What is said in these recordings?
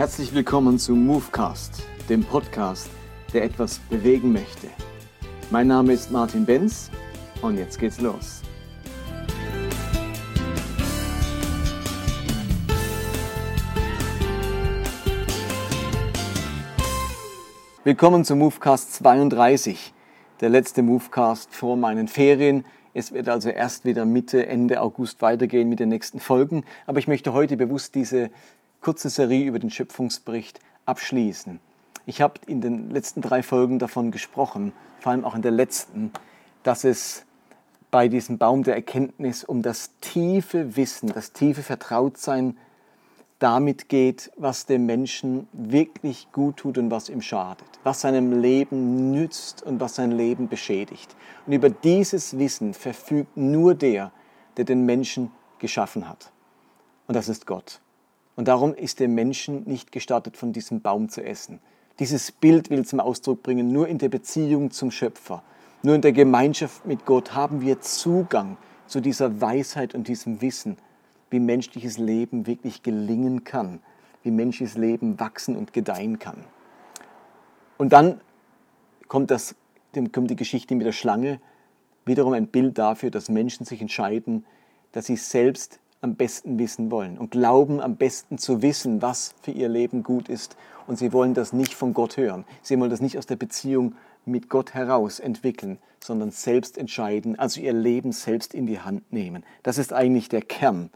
Herzlich willkommen zu Movecast, dem Podcast, der etwas bewegen möchte. Mein Name ist Martin Benz und jetzt geht's los. Willkommen zu Movecast 32, der letzte Movecast vor meinen Ferien. Es wird also erst wieder Mitte, Ende August weitergehen mit den nächsten Folgen. Aber ich möchte heute bewusst diese kurze Serie über den Schöpfungsbericht abschließen. Ich habe in den letzten drei Folgen davon gesprochen, vor allem auch in der letzten, dass es bei diesem Baum der Erkenntnis um das tiefe Wissen, das tiefe Vertrautsein damit geht, was dem Menschen wirklich gut tut und was ihm schadet, was seinem Leben nützt und was sein Leben beschädigt. Und über dieses Wissen verfügt nur der, der den Menschen geschaffen hat. Und das ist Gott. Und darum ist dem Menschen nicht gestattet, von diesem Baum zu essen. Dieses Bild will zum Ausdruck bringen, nur in der Beziehung zum Schöpfer, nur in der Gemeinschaft mit Gott haben wir Zugang zu dieser Weisheit und diesem Wissen, wie menschliches Leben wirklich gelingen kann, wie menschliches Leben wachsen und gedeihen kann. Und dann kommt, das, kommt die Geschichte mit der Schlange, wiederum ein Bild dafür, dass Menschen sich entscheiden, dass sie selbst am besten wissen wollen und glauben am besten zu wissen, was für ihr Leben gut ist. Und sie wollen das nicht von Gott hören. Sie wollen das nicht aus der Beziehung mit Gott heraus entwickeln, sondern selbst entscheiden, also ihr Leben selbst in die Hand nehmen. Das ist eigentlich der Kern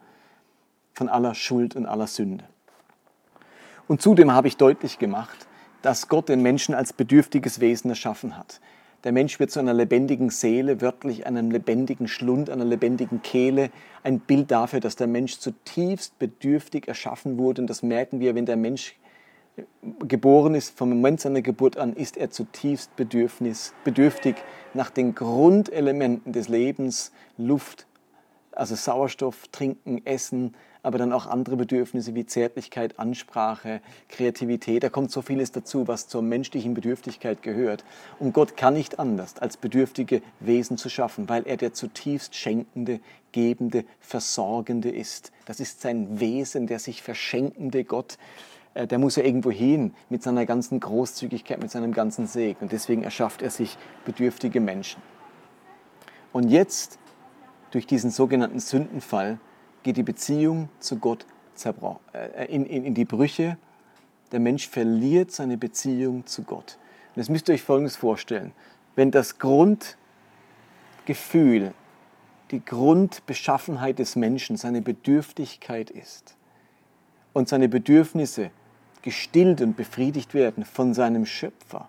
von aller Schuld und aller Sünde. Und zudem habe ich deutlich gemacht, dass Gott den Menschen als bedürftiges Wesen erschaffen hat. Der Mensch wird zu einer lebendigen Seele, wörtlich einem lebendigen Schlund, einer lebendigen Kehle. Ein Bild dafür, dass der Mensch zutiefst bedürftig erschaffen wurde. Und das merken wir, wenn der Mensch geboren ist, vom Moment seiner Geburt an, ist er zutiefst bedürftig nach den Grundelementen des Lebens, Luft, also Sauerstoff, Trinken, Essen, aber dann auch andere Bedürfnisse wie Zärtlichkeit, Ansprache, Kreativität. Da kommt so vieles dazu, was zur menschlichen Bedürftigkeit gehört. Und Gott kann nicht anders, als bedürftige Wesen zu schaffen, weil er der zutiefst schenkende, gebende, versorgende ist. Das ist sein Wesen, der sich verschenkende Gott. Äh, der muss ja irgendwo hin mit seiner ganzen Großzügigkeit, mit seinem ganzen Segen. Und deswegen erschafft er sich bedürftige Menschen. Und jetzt, durch diesen sogenannten Sündenfall, geht die Beziehung zu Gott äh, in, in, in die Brüche. Der Mensch verliert seine Beziehung zu Gott. Und jetzt müsst ihr euch Folgendes vorstellen. Wenn das Grundgefühl, die Grundbeschaffenheit des Menschen seine Bedürftigkeit ist und seine Bedürfnisse gestillt und befriedigt werden von seinem Schöpfer,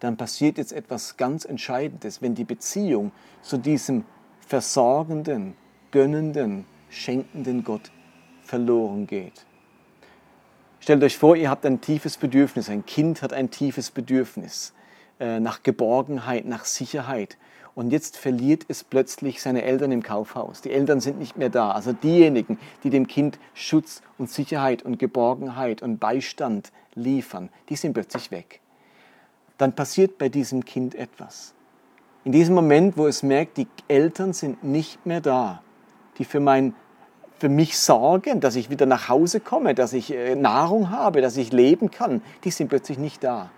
dann passiert jetzt etwas ganz Entscheidendes, wenn die Beziehung zu diesem versorgenden, gönnenden, schenkenden Gott verloren geht. Stellt euch vor, ihr habt ein tiefes Bedürfnis, ein Kind hat ein tiefes Bedürfnis äh, nach Geborgenheit, nach Sicherheit. Und jetzt verliert es plötzlich seine Eltern im Kaufhaus. Die Eltern sind nicht mehr da. Also diejenigen, die dem Kind Schutz und Sicherheit und Geborgenheit und Beistand liefern, die sind plötzlich weg. Dann passiert bei diesem Kind etwas. In diesem Moment, wo es merkt, die Eltern sind nicht mehr da, die für mein für mich sorgen, dass ich wieder nach Hause komme, dass ich äh, Nahrung habe, dass ich leben kann, die sind plötzlich nicht da.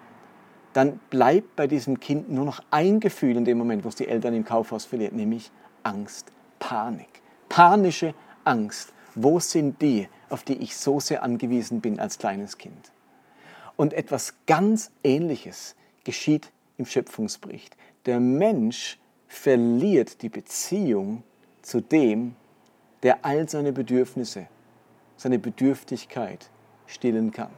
Dann bleibt bei diesem Kind nur noch ein Gefühl in dem Moment, wo es die Eltern im Kaufhaus verliert, nämlich Angst, Panik. Panische Angst. Wo sind die, auf die ich so sehr angewiesen bin als kleines Kind? Und etwas ganz Ähnliches geschieht im Schöpfungsbericht. Der Mensch verliert die Beziehung zu dem, der all seine Bedürfnisse, seine Bedürftigkeit stillen kann.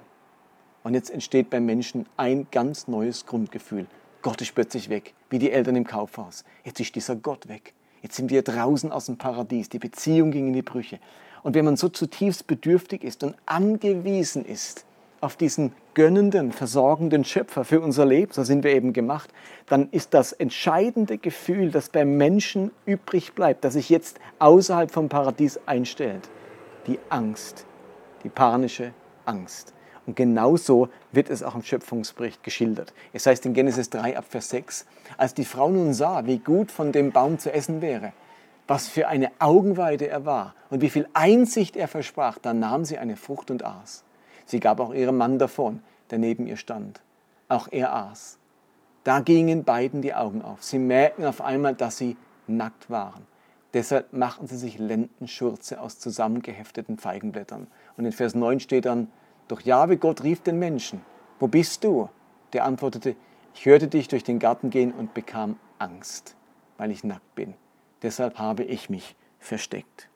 Und jetzt entsteht beim Menschen ein ganz neues Grundgefühl. Gott ist plötzlich weg, wie die Eltern im Kaufhaus. Jetzt ist dieser Gott weg. Jetzt sind wir draußen aus dem Paradies. Die Beziehung ging in die Brüche. Und wenn man so zutiefst bedürftig ist und angewiesen ist auf diesen gönnenden, versorgenden Schöpfer für unser Leben, so sind wir eben gemacht, dann ist das entscheidende Gefühl, das beim Menschen übrig bleibt, das sich jetzt außerhalb vom Paradies einstellt, die Angst, die panische Angst. Und genauso wird es auch im Schöpfungsbericht geschildert. Es heißt in Genesis 3 ab Vers 6, als die Frau nun sah, wie gut von dem Baum zu essen wäre, was für eine Augenweide er war und wie viel Einsicht er versprach, dann nahm sie eine Frucht und aß. Sie gab auch ihrem Mann davon, der neben ihr stand. Auch er aß. Da gingen beiden die Augen auf. Sie merkten auf einmal, dass sie nackt waren. Deshalb machten sie sich Lendenschürze aus zusammengehefteten Feigenblättern. Und in Vers 9 steht dann, doch Jahwe Gott rief den Menschen, wo bist du? Der antwortete, ich hörte dich durch den Garten gehen und bekam Angst, weil ich nackt bin. Deshalb habe ich mich versteckt.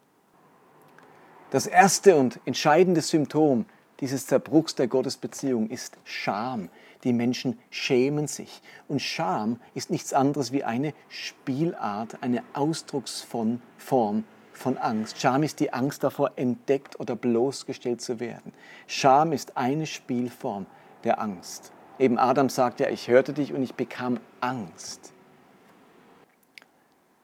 Das erste und entscheidende Symptom dieses Zerbruchs der Gottesbeziehung ist Scham. Die Menschen schämen sich. Und Scham ist nichts anderes wie eine Spielart, eine Ausdrucksform von Angst. Scham ist die Angst davor, entdeckt oder bloßgestellt zu werden. Scham ist eine Spielform der Angst. Eben Adam sagt ja, ich hörte dich und ich bekam Angst.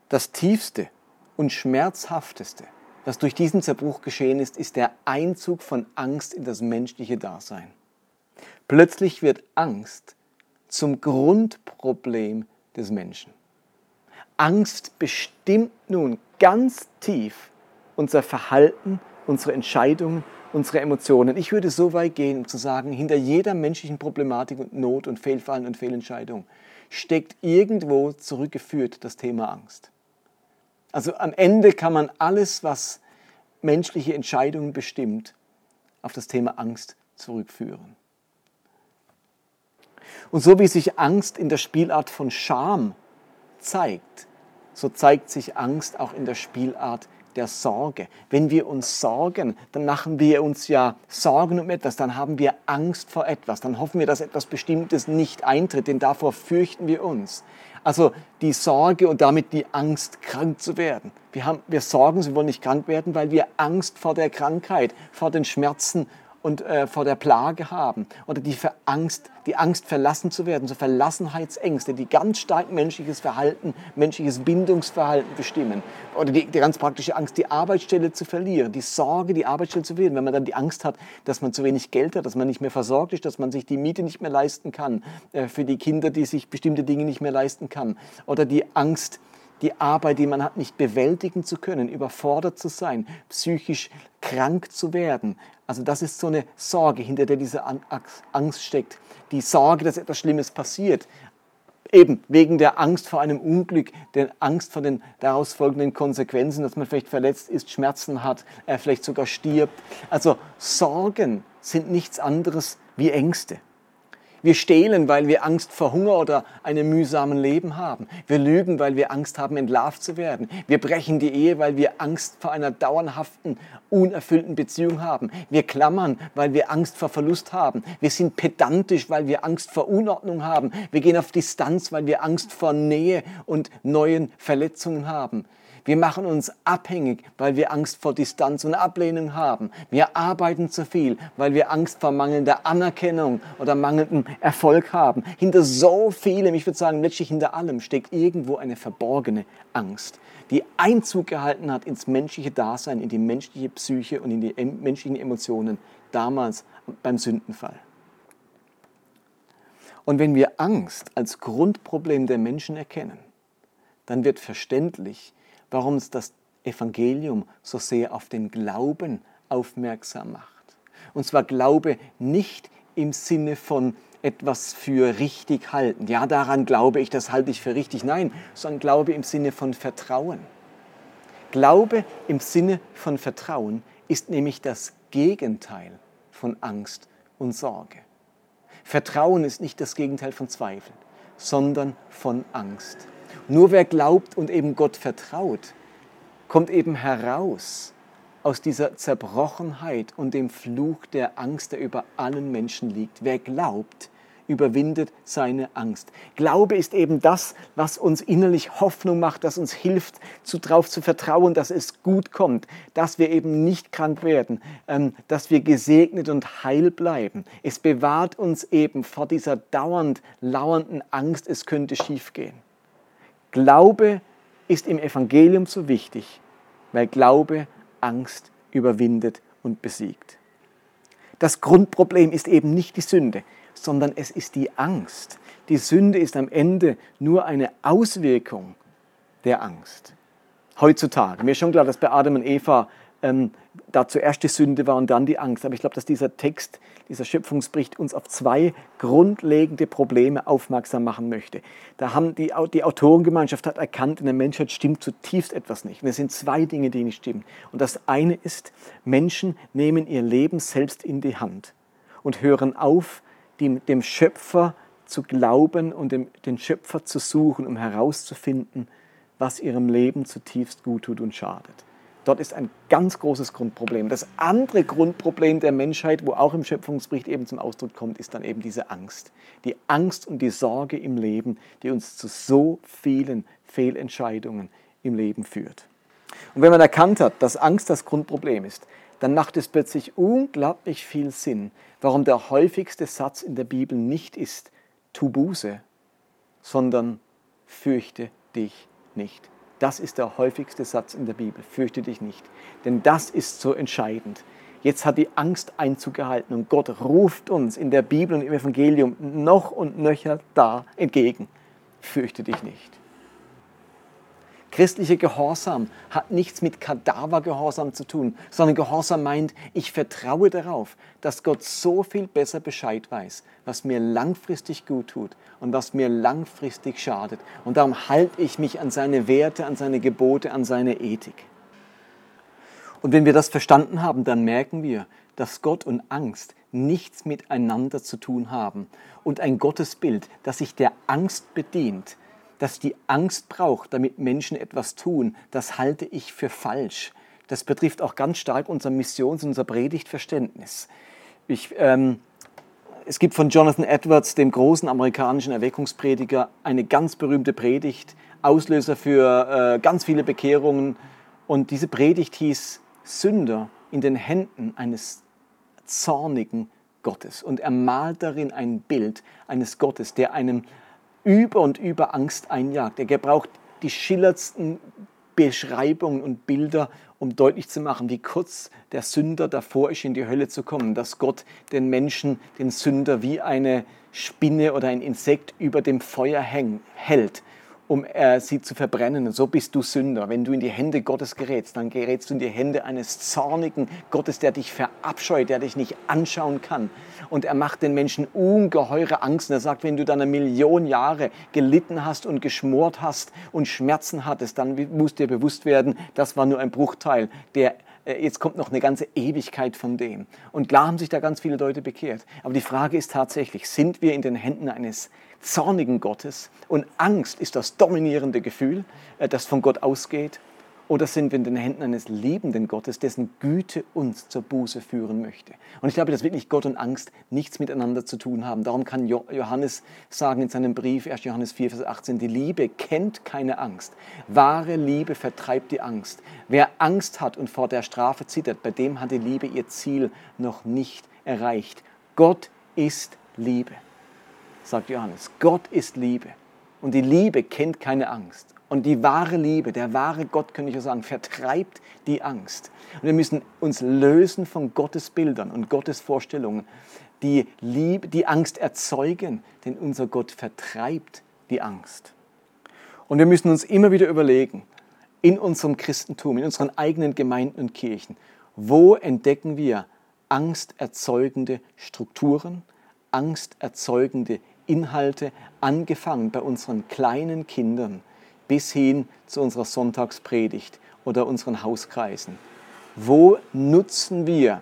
Das tiefste und schmerzhafteste, was durch diesen Zerbruch geschehen ist, ist der Einzug von Angst in das menschliche Dasein. Plötzlich wird Angst zum Grundproblem des Menschen. Angst bestimmt nun ganz tief unser Verhalten, unsere Entscheidungen, unsere Emotionen. Ich würde so weit gehen, um zu sagen, hinter jeder menschlichen Problematik und Not und Fehlfallen und Fehlentscheidung steckt irgendwo zurückgeführt das Thema Angst. Also am Ende kann man alles, was menschliche Entscheidungen bestimmt, auf das Thema Angst zurückführen. Und so wie sich Angst in der Spielart von Scham zeigt, so zeigt sich Angst auch in der Spielart der Sorge. Wenn wir uns sorgen, dann machen wir uns ja Sorgen um etwas, dann haben wir Angst vor etwas, dann hoffen wir, dass etwas Bestimmtes nicht eintritt, denn davor fürchten wir uns. Also die Sorge und damit die Angst, krank zu werden. Wir, haben, wir sorgen, wir wollen nicht krank werden, weil wir Angst vor der Krankheit, vor den Schmerzen und äh, vor der Plage haben oder die Angst, die Angst verlassen zu werden, so Verlassenheitsängste, die ganz stark menschliches Verhalten, menschliches Bindungsverhalten bestimmen oder die, die ganz praktische Angst, die Arbeitsstelle zu verlieren, die Sorge, die Arbeitsstelle zu verlieren, wenn man dann die Angst hat, dass man zu wenig Geld hat, dass man nicht mehr versorgt ist, dass man sich die Miete nicht mehr leisten kann äh, für die Kinder, die sich bestimmte Dinge nicht mehr leisten kann oder die Angst, die Arbeit, die man hat, nicht bewältigen zu können, überfordert zu sein, psychisch krank zu werden. Also das ist so eine Sorge, hinter der diese Angst steckt. Die Sorge, dass etwas Schlimmes passiert. Eben wegen der Angst vor einem Unglück, der Angst vor den daraus folgenden Konsequenzen, dass man vielleicht verletzt ist, Schmerzen hat, äh, vielleicht sogar stirbt. Also Sorgen sind nichts anderes wie Ängste. Wir stehlen, weil wir Angst vor Hunger oder einem mühsamen Leben haben. Wir lügen, weil wir Angst haben, entlarvt zu werden. Wir brechen die Ehe, weil wir Angst vor einer dauerhaften, unerfüllten Beziehung haben. Wir klammern, weil wir Angst vor Verlust haben. Wir sind pedantisch, weil wir Angst vor Unordnung haben. Wir gehen auf Distanz, weil wir Angst vor Nähe und neuen Verletzungen haben. Wir machen uns abhängig, weil wir Angst vor Distanz und Ablehnung haben. Wir arbeiten zu viel, weil wir Angst vor mangelnder Anerkennung oder mangelndem Erfolg haben. Hinter so vielem, ich würde sagen, letztlich hinter allem steckt irgendwo eine verborgene Angst, die Einzug gehalten hat ins menschliche Dasein, in die menschliche Psyche und in die menschlichen Emotionen damals beim Sündenfall. Und wenn wir Angst als Grundproblem der Menschen erkennen, dann wird verständlich, warum es das Evangelium so sehr auf den Glauben aufmerksam macht. Und zwar Glaube nicht im Sinne von etwas für richtig halten. Ja, daran glaube ich, das halte ich für richtig. Nein, sondern Glaube im Sinne von Vertrauen. Glaube im Sinne von Vertrauen ist nämlich das Gegenteil von Angst und Sorge. Vertrauen ist nicht das Gegenteil von Zweifel, sondern von Angst. Nur wer glaubt und eben Gott vertraut, kommt eben heraus aus dieser Zerbrochenheit und dem Fluch der Angst, der über allen Menschen liegt. Wer glaubt, überwindet seine Angst. Glaube ist eben das, was uns innerlich Hoffnung macht, das uns hilft, darauf zu vertrauen, dass es gut kommt, dass wir eben nicht krank werden, ähm, dass wir gesegnet und heil bleiben. Es bewahrt uns eben vor dieser dauernd lauernden Angst, es könnte schiefgehen. Glaube ist im Evangelium so wichtig, weil Glaube Angst überwindet und besiegt. Das Grundproblem ist eben nicht die Sünde, sondern es ist die Angst. Die Sünde ist am Ende nur eine Auswirkung der Angst. Heutzutage, mir ist schon klar, dass bei Adam und Eva ähm, da zuerst die Sünde war und dann die Angst. Aber ich glaube, dass dieser Text, dieser Schöpfungsbericht uns auf zwei grundlegende Probleme aufmerksam machen möchte. Da haben die, die Autorengemeinschaft hat erkannt, in der Menschheit stimmt zutiefst etwas nicht. Und es sind zwei Dinge, die nicht stimmen. Und das eine ist, Menschen nehmen ihr Leben selbst in die Hand und hören auf, dem, dem Schöpfer zu glauben und dem, den Schöpfer zu suchen, um herauszufinden, was ihrem Leben zutiefst gut tut und schadet. Dort ist ein ganz großes Grundproblem. Das andere Grundproblem der Menschheit, wo auch im Schöpfungsbericht eben zum Ausdruck kommt, ist dann eben diese Angst. Die Angst und die Sorge im Leben, die uns zu so vielen Fehlentscheidungen im Leben führt. Und wenn man erkannt hat, dass Angst das Grundproblem ist, dann macht es plötzlich unglaublich viel Sinn, warum der häufigste Satz in der Bibel nicht ist, tu Buße, sondern fürchte dich nicht. Das ist der häufigste Satz in der Bibel. Fürchte dich nicht. Denn das ist so entscheidend. Jetzt hat die Angst Einzug gehalten und Gott ruft uns in der Bibel und im Evangelium noch und nöcher da entgegen. Fürchte dich nicht. Christlicher Gehorsam hat nichts mit Kadavergehorsam zu tun, sondern Gehorsam meint, ich vertraue darauf, dass Gott so viel besser Bescheid weiß, was mir langfristig gut tut und was mir langfristig schadet. Und darum halte ich mich an seine Werte, an seine Gebote, an seine Ethik. Und wenn wir das verstanden haben, dann merken wir, dass Gott und Angst nichts miteinander zu tun haben. Und ein Gottesbild, das sich der Angst bedient, dass die Angst braucht, damit Menschen etwas tun, das halte ich für falsch. Das betrifft auch ganz stark unser Missions- und unser Predigtverständnis. Ich, ähm, es gibt von Jonathan Edwards, dem großen amerikanischen Erweckungsprediger, eine ganz berühmte Predigt, Auslöser für äh, ganz viele Bekehrungen. Und diese Predigt hieß Sünder in den Händen eines zornigen Gottes. Und er malt darin ein Bild eines Gottes, der einem über und über Angst einjagt. Er gebraucht die schillerndsten Beschreibungen und Bilder, um deutlich zu machen, wie kurz der Sünder davor ist, in die Hölle zu kommen, dass Gott den Menschen, den Sünder, wie eine Spinne oder ein Insekt über dem Feuer häng, hält um äh, sie zu verbrennen. Und so bist du Sünder. Wenn du in die Hände Gottes gerätst, dann gerätst du in die Hände eines zornigen Gottes, der dich verabscheut, der dich nicht anschauen kann. Und er macht den Menschen ungeheure Angst. Und er sagt, wenn du dann eine Million Jahre gelitten hast und geschmort hast und Schmerzen hattest, dann musst dir bewusst werden, das war nur ein Bruchteil der jetzt kommt noch eine ganze Ewigkeit von dem. Und klar haben sich da ganz viele Leute bekehrt. Aber die Frage ist tatsächlich, sind wir in den Händen eines zornigen Gottes und Angst ist das dominierende Gefühl, äh, das von Gott ausgeht? Oder sind wir in den Händen eines liebenden Gottes, dessen Güte uns zur Buße führen möchte? Und ich glaube, dass wirklich Gott und Angst nichts miteinander zu tun haben. Darum kann Johannes sagen in seinem Brief, 1. Johannes 4, Vers 18, die Liebe kennt keine Angst. Wahre Liebe vertreibt die Angst. Wer Angst hat und vor der Strafe zittert, bei dem hat die Liebe ihr Ziel noch nicht erreicht. Gott ist Liebe, sagt Johannes. Gott ist Liebe. Und die Liebe kennt keine Angst. Und die wahre Liebe, der wahre Gott, könnte ich auch sagen, vertreibt die Angst. Und wir müssen uns lösen von Gottes Bildern und Gottes Vorstellungen, die, Liebe, die Angst erzeugen, denn unser Gott vertreibt die Angst. Und wir müssen uns immer wieder überlegen, in unserem Christentum, in unseren eigenen Gemeinden und Kirchen, wo entdecken wir angsterzeugende Strukturen, angsterzeugende Inhalte, angefangen bei unseren kleinen Kindern, bis hin zu unserer Sonntagspredigt oder unseren Hauskreisen. Wo nutzen wir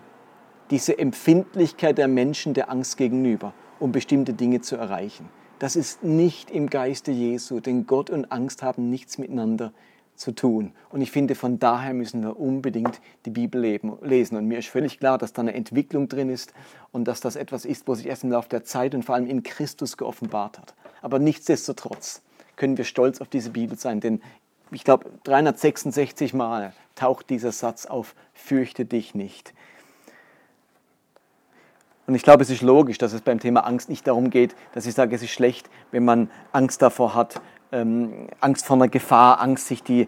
diese Empfindlichkeit der Menschen der Angst gegenüber, um bestimmte Dinge zu erreichen? Das ist nicht im Geiste Jesu, denn Gott und Angst haben nichts miteinander zu tun. Und ich finde, von daher müssen wir unbedingt die Bibel lesen. Und mir ist völlig klar, dass da eine Entwicklung drin ist und dass das etwas ist, wo sich erst im Laufe der Zeit und vor allem in Christus geoffenbart hat. Aber nichtsdestotrotz, können wir stolz auf diese Bibel sein, denn ich glaube, 366 Mal taucht dieser Satz auf, fürchte dich nicht. Und ich glaube, es ist logisch, dass es beim Thema Angst nicht darum geht, dass ich sage, es ist schlecht, wenn man Angst davor hat, ähm, Angst vor einer Gefahr, Angst, sich die, äh,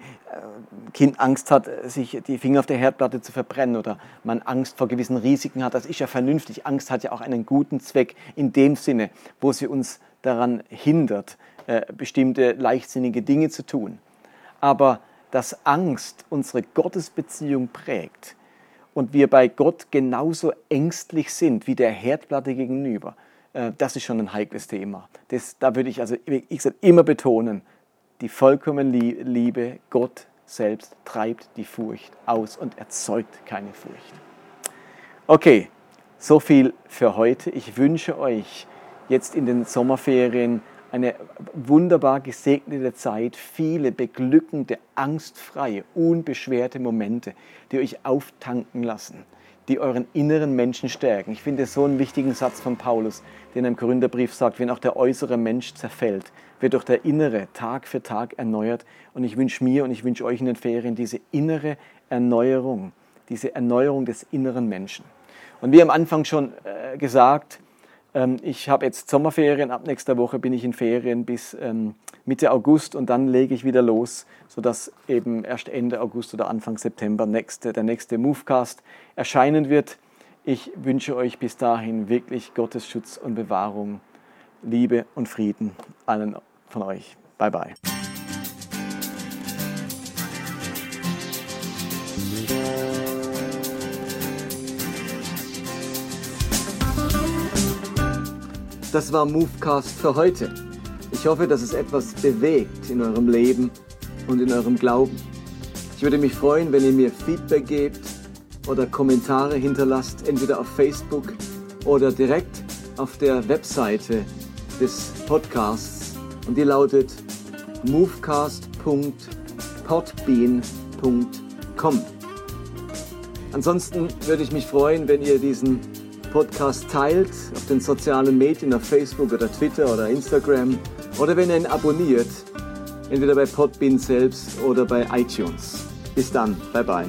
Kind Angst hat, sich die Finger auf der Herdplatte zu verbrennen oder man Angst vor gewissen Risiken hat. Das ist ja vernünftig. Angst hat ja auch einen guten Zweck in dem Sinne, wo sie uns daran hindert, äh, bestimmte leichtsinnige Dinge zu tun. Aber dass Angst unsere Gottesbeziehung prägt, und wir bei Gott genauso ängstlich sind wie der Herdplatte gegenüber, äh, das ist schon ein heikles Thema. Das, da würde ich also ich sag, immer betonen, die vollkommene Liebe, Gott selbst treibt die Furcht aus und erzeugt keine Furcht. Okay, so viel für heute. Ich wünsche euch jetzt in den Sommerferien eine wunderbar gesegnete Zeit, viele beglückende, angstfreie, unbeschwerte Momente, die euch auftanken lassen, die euren inneren Menschen stärken. Ich finde so einen wichtigen Satz von Paulus, den er im Korintherbrief sagt, wenn auch der äußere Mensch zerfällt, wird doch der innere Tag für Tag erneuert. Und ich wünsche mir und ich wünsche euch in den Ferien diese innere Erneuerung, diese Erneuerung des inneren Menschen. Und wie am Anfang schon äh, gesagt, ich habe jetzt Sommerferien, ab nächster Woche bin ich in Ferien bis ähm, Mitte August und dann lege ich wieder los, sodass eben erst Ende August oder Anfang September nächste, der nächste Movecast erscheinen wird. Ich wünsche euch bis dahin wirklich Gottes Schutz und Bewahrung, Liebe und Frieden allen von euch. Bye bye. Das war Movecast für heute. Ich hoffe, dass es etwas bewegt in eurem Leben und in eurem Glauben. Ich würde mich freuen, wenn ihr mir Feedback gebt oder Kommentare hinterlasst, entweder auf Facebook oder direkt auf der Webseite des Podcasts. Und die lautet movecast.podbean.com. Ansonsten würde ich mich freuen, wenn ihr diesen Podcast teilt auf den sozialen Medien, auf Facebook oder Twitter oder Instagram oder wenn ihr ihn abonniert, entweder bei Podbean selbst oder bei iTunes. Bis dann, bye bye.